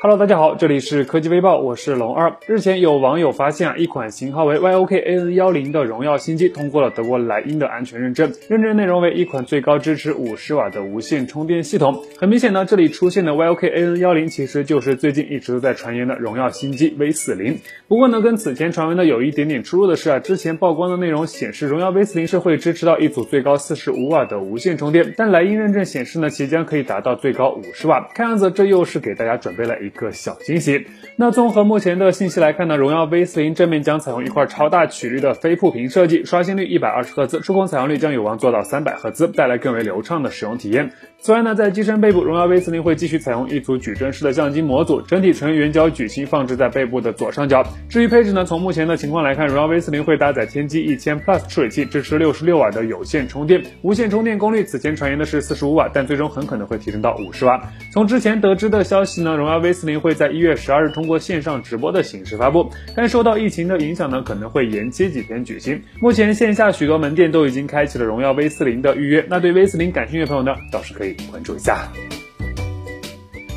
Hello，大家好，这里是科技微报，我是龙二。日前有网友发现啊，一款型号为 YOKAN10 的荣耀新机通过了德国莱茵的安全认证，认证内容为一款最高支持五十瓦的无线充电系统。很明显呢，这里出现的 YOKAN10 其实就是最近一直都在传言的荣耀新机 V40。不过呢，跟此前传闻的有一点点出入的是啊，之前曝光的内容显示荣耀 V40 是会支持到一组最高四十五瓦的无线充电，但莱茵认证显示呢，即将可以达到最高五十瓦。看样子这又是给大家准备了一。一个小惊喜。那综合目前的信息来看呢，荣耀 V40 正面将采用一块超大曲率的飞瀑屏设计，刷新率一百二十赫兹，触控采样率将有望做到三百赫兹，带来更为流畅的使用体验。此外呢，在机身背部，荣耀 V40 会继续采用一组矩阵式的相机模组，整体呈圆角矩形放置在背部的左上角。至于配置呢，从目前的情况来看，荣耀 V40 会搭载天玑一千 Plus 处理器，支持六十六瓦的有线充电，无线充电功率此前传言的是四十五瓦，但最终很可能会提升到五十瓦。从之前得知的消息呢，荣耀 V 四零会在一月十二日通过线上直播的形式发布，但受到疫情的影响呢，可能会延期几天举行。目前线下许多门店都已经开启了荣耀 V 四零的预约，那对 V 四零感兴趣的朋友呢，倒是可以。关注一下。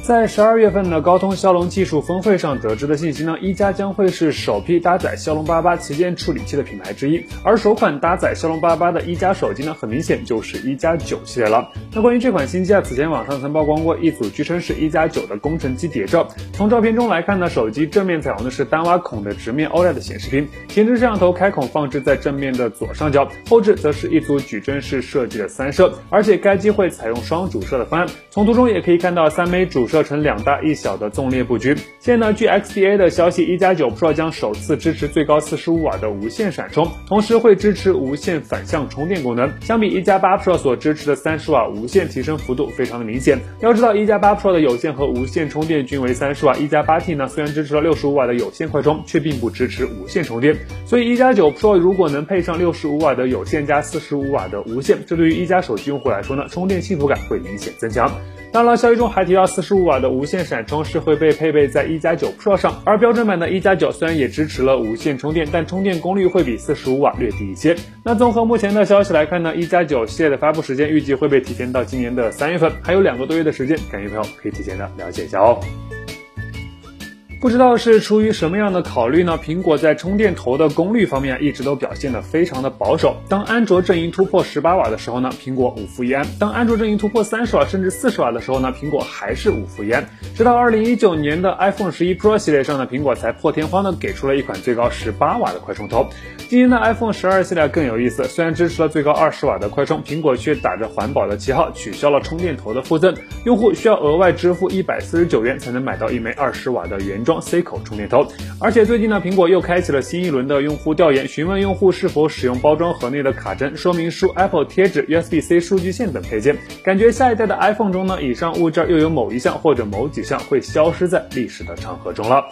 在十二月份的高通骁龙技术峰会上得知的信息呢，一加将会是首批搭载骁龙八八旗舰处理器的品牌之一，而首款搭载骁龙八八的一加手机呢，很明显就是一加九系列了。那关于这款新机啊，此前网上曾曝光过一组据称是一加九的工程机谍照。从照片中来看呢，手机正面采用的是单挖孔的直面 OLED 显示屏，前置摄像头开孔放置在正面的左上角，后置则是一组矩阵式设计的三摄，而且该机会采用双主摄的方案。从图中也可以看到三枚主设。成两大一小的纵列布局。现在呢，据 XDA 的消息，一加九 Pro 将首次支持最高四十五瓦的无线闪充，同时会支持无线反向充电功能。相比一加八 Pro 所支持的三十瓦无线，提升幅度非常的明显。要知道，一加八 Pro 的有线和无线充电均为三十瓦，一加八 T 呢虽然支持了六十五瓦的有线快充，却并不支持无线充电。所以一加九 Pro 如果能配上六十五瓦的有线加四十五瓦的无线，这对于一加手机用户来说呢，充电幸福感会明显增强。当然，消息中还提到四十五瓦的无线闪充是会被配备在一加九 Pro 上，而标准版的一加九虽然也支持了无线充电，但充电功率会比四十五瓦略低一些。那综合目前的消息来看呢，一加九系列的发布时间预计会被提前到今年的三月份，还有两个多月的时间，感兴趣朋友可以提前的了解一下哦。不知道是出于什么样的考虑呢？苹果在充电头的功率方面一直都表现得非常的保守。当安卓阵营突破十八瓦的时候呢，苹果五伏一安；当安卓阵营突破三十瓦甚至四十瓦的时候呢，苹果还是五伏一安。直到二零一九年的 iPhone 十一 Pro 系列上呢，苹果才破天荒的给出了一款最高十八瓦的快充头。今年的 iPhone 十二系列更有意思，虽然支持了最高二十瓦的快充，苹果却打着环保的旗号取消了充电头的附赠，用户需要额外支付一百四十九元才能买到一枚二十瓦的原装。C 口充电头，而且最近呢，苹果又开启了新一轮的用户调研，询问用户是否使用包装盒内的卡针、说明书、Apple 贴纸、USB-C 数据线等配件。感觉下一代的 iPhone 中呢，以上物件又有某一项或者某几项会消失在历史的长河中了。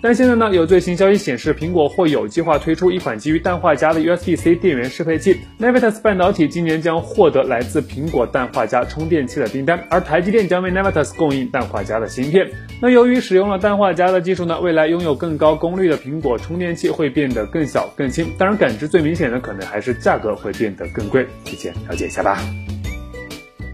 但现在呢，有最新消息显示，苹果或有计划推出一款基于氮化镓的 USB-C 电源适配器。Navitas 半导体今年将获得来自苹果氮化镓充电器的订单，而台积电将为 Navitas 供应氮化镓的芯片。那由于使用了氮化镓的技术呢，未来拥有更高功率的苹果充电器会变得更小更轻。当然，感知最明显的可能还是价格会变得更贵，提前了解一下吧。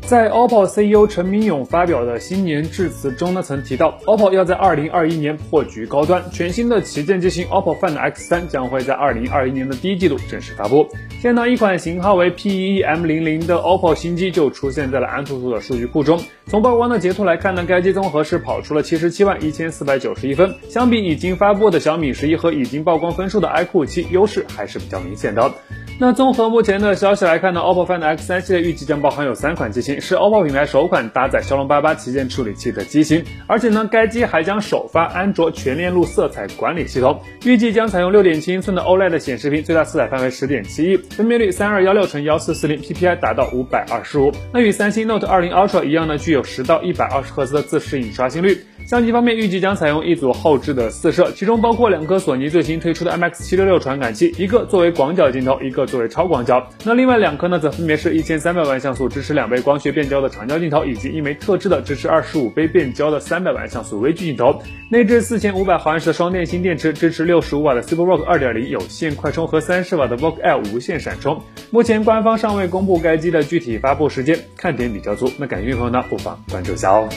在 OPPO CEO 陈明勇发表的新年致辞中呢，曾提到 OPPO 要在2021年破局高端，全新的旗舰机型 OPPO Find X3 将会在2021年的第一季度正式发布。现在一款型号为 P1M00 的 OPPO 新机就出现在了安兔兔的数据库中。从曝光的截图来看呢，该机综合是跑出了77万1491分，相比已经发布的小米十一和已经曝光分数的 iQOO 7，优势还是比较明显的。那综合目前的消息来看呢，OPPO Find X3 系列预计将包含有三款机型，是 OPPO 品牌首款搭载骁龙八八旗舰处理器的机型，而且呢，该机还将首发安卓全链路色彩管理系统，预计将采用六点七英寸的 OLED 显示屏，最大色彩范围十点七亿，分辨率三二幺六乘幺四四零，PPI 达到五百二十五。那与三星 Note 二零 Ultra 一样呢，具有十到一百二十赫兹的自适应刷新率。相机方面，预计将采用一组后置的四摄，其中包括两颗索尼最新推出的 MX 七六六传感器，一个作为广角镜头，一个作为超广角。那另外两颗呢，则分别是一千三百万像素支持两倍光学变焦的长焦镜头，以及一枚特制的支持二十五倍变焦的三百万像素微距镜头。内置四千五百毫安时的双电芯电池，支持六十五瓦的 SuperVOOC 二点零有线快充和三十瓦的 VOOC L 无线闪充。目前官方尚未公布该机的具体发布时间，看点比较足。那感兴趣的朋友呢，不妨关注一下哦。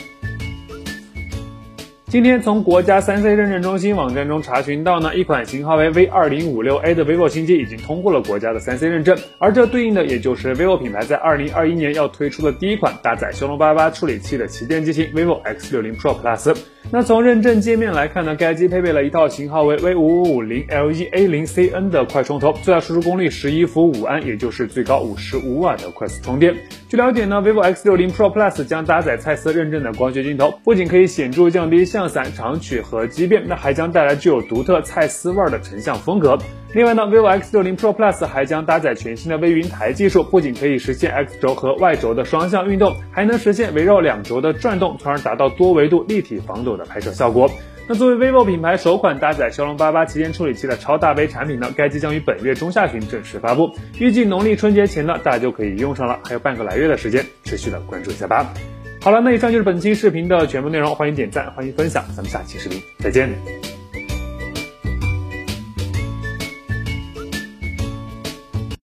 今天从国家三 C 认证中心网站中查询到呢，一款型号为 V 二零五六 A 的 vivo 新机已经通过了国家的三 C 认证，而这对应的也就是 vivo 品牌在二零二一年要推出的第一款搭载骁龙八八处理器的旗舰机型 vivo X 六零 Pro Plus。那从认证界面来看呢，该机配备了一套型号为 V 五五五零 LE A 零 CN 的快充头，最大输出功率十一伏五安，也就是最高五十五瓦的快速充电。据了解呢，vivo X 六零 Pro Plus 将搭载蔡司认证的光学镜头，不仅可以显著降低像散、长曲和畸变，那还将带来具有独特蔡司味儿的成像风格。另外呢，vivo X 六零 Pro Plus 还将搭载全新的微云台技术，不仅可以实现 X 轴和 Y 轴的双向运动，还能实现围绕两轴的转动，从而达到多维度立体防抖的拍摄效果。那作为 vivo 品牌首款搭载骁龙八八旗舰处理器的超大杯产品呢，该机将于本月中下旬正式发布，预计农历春节前呢，大家就可以用上了，还有半个来月的时间，持续的关注一下吧。好了，那以上就是本期视频的全部内容，欢迎点赞，欢迎分享，咱们下期视频再见。